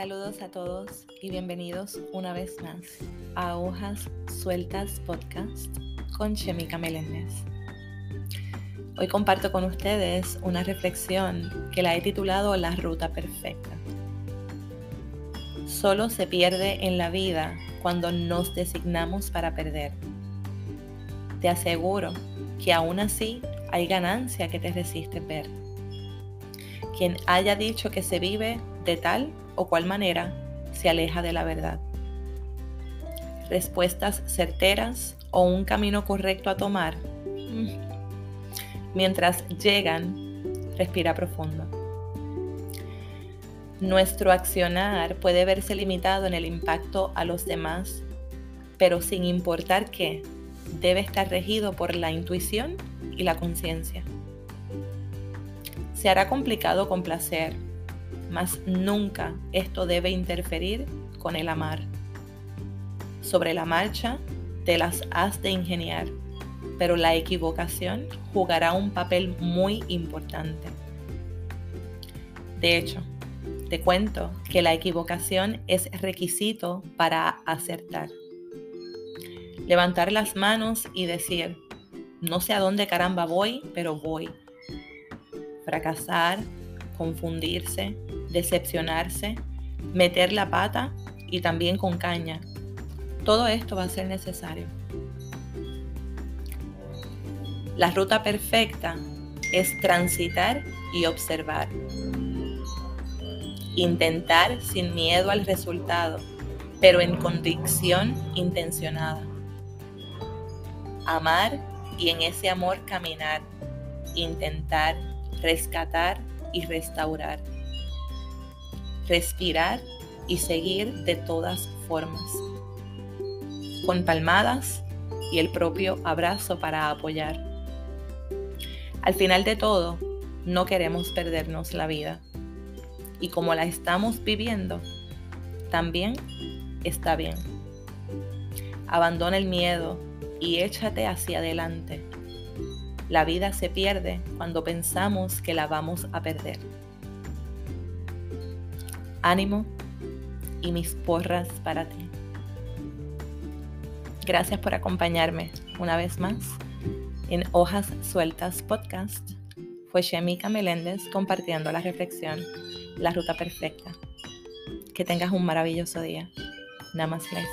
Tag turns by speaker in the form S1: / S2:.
S1: Saludos a todos y bienvenidos una vez más a Hojas Sueltas Podcast con Chemica Meléndez. Hoy comparto con ustedes una reflexión que la he titulado La Ruta Perfecta. Solo se pierde en la vida cuando nos designamos para perder. Te aseguro que aún así hay ganancia que te resiste ver. Quien haya dicho que se vive de tal o cual manera se aleja de la verdad. Respuestas certeras o un camino correcto a tomar. Mientras llegan, respira profundo. Nuestro accionar puede verse limitado en el impacto a los demás, pero sin importar qué, debe estar regido por la intuición y la conciencia. Se hará complicado complacer, mas nunca esto debe interferir con el amar. Sobre la marcha te las has de ingeniar, pero la equivocación jugará un papel muy importante. De hecho, te cuento que la equivocación es requisito para acertar. Levantar las manos y decir, no sé a dónde caramba voy, pero voy. Fracasar, confundirse, decepcionarse, meter la pata y también con caña. Todo esto va a ser necesario. La ruta perfecta es transitar y observar. Intentar sin miedo al resultado, pero en convicción intencionada. Amar y en ese amor caminar, intentar, rescatar y restaurar respirar y seguir de todas formas, con palmadas y el propio abrazo para apoyar. Al final de todo, no queremos perdernos la vida. Y como la estamos viviendo, también está bien. Abandona el miedo y échate hacia adelante. La vida se pierde cuando pensamos que la vamos a perder ánimo y mis porras para ti. Gracias por acompañarme una vez más en Hojas Sueltas Podcast. Fue Shemika Meléndez compartiendo la reflexión La Ruta Perfecta. Que tengas un maravilloso día. Namaste.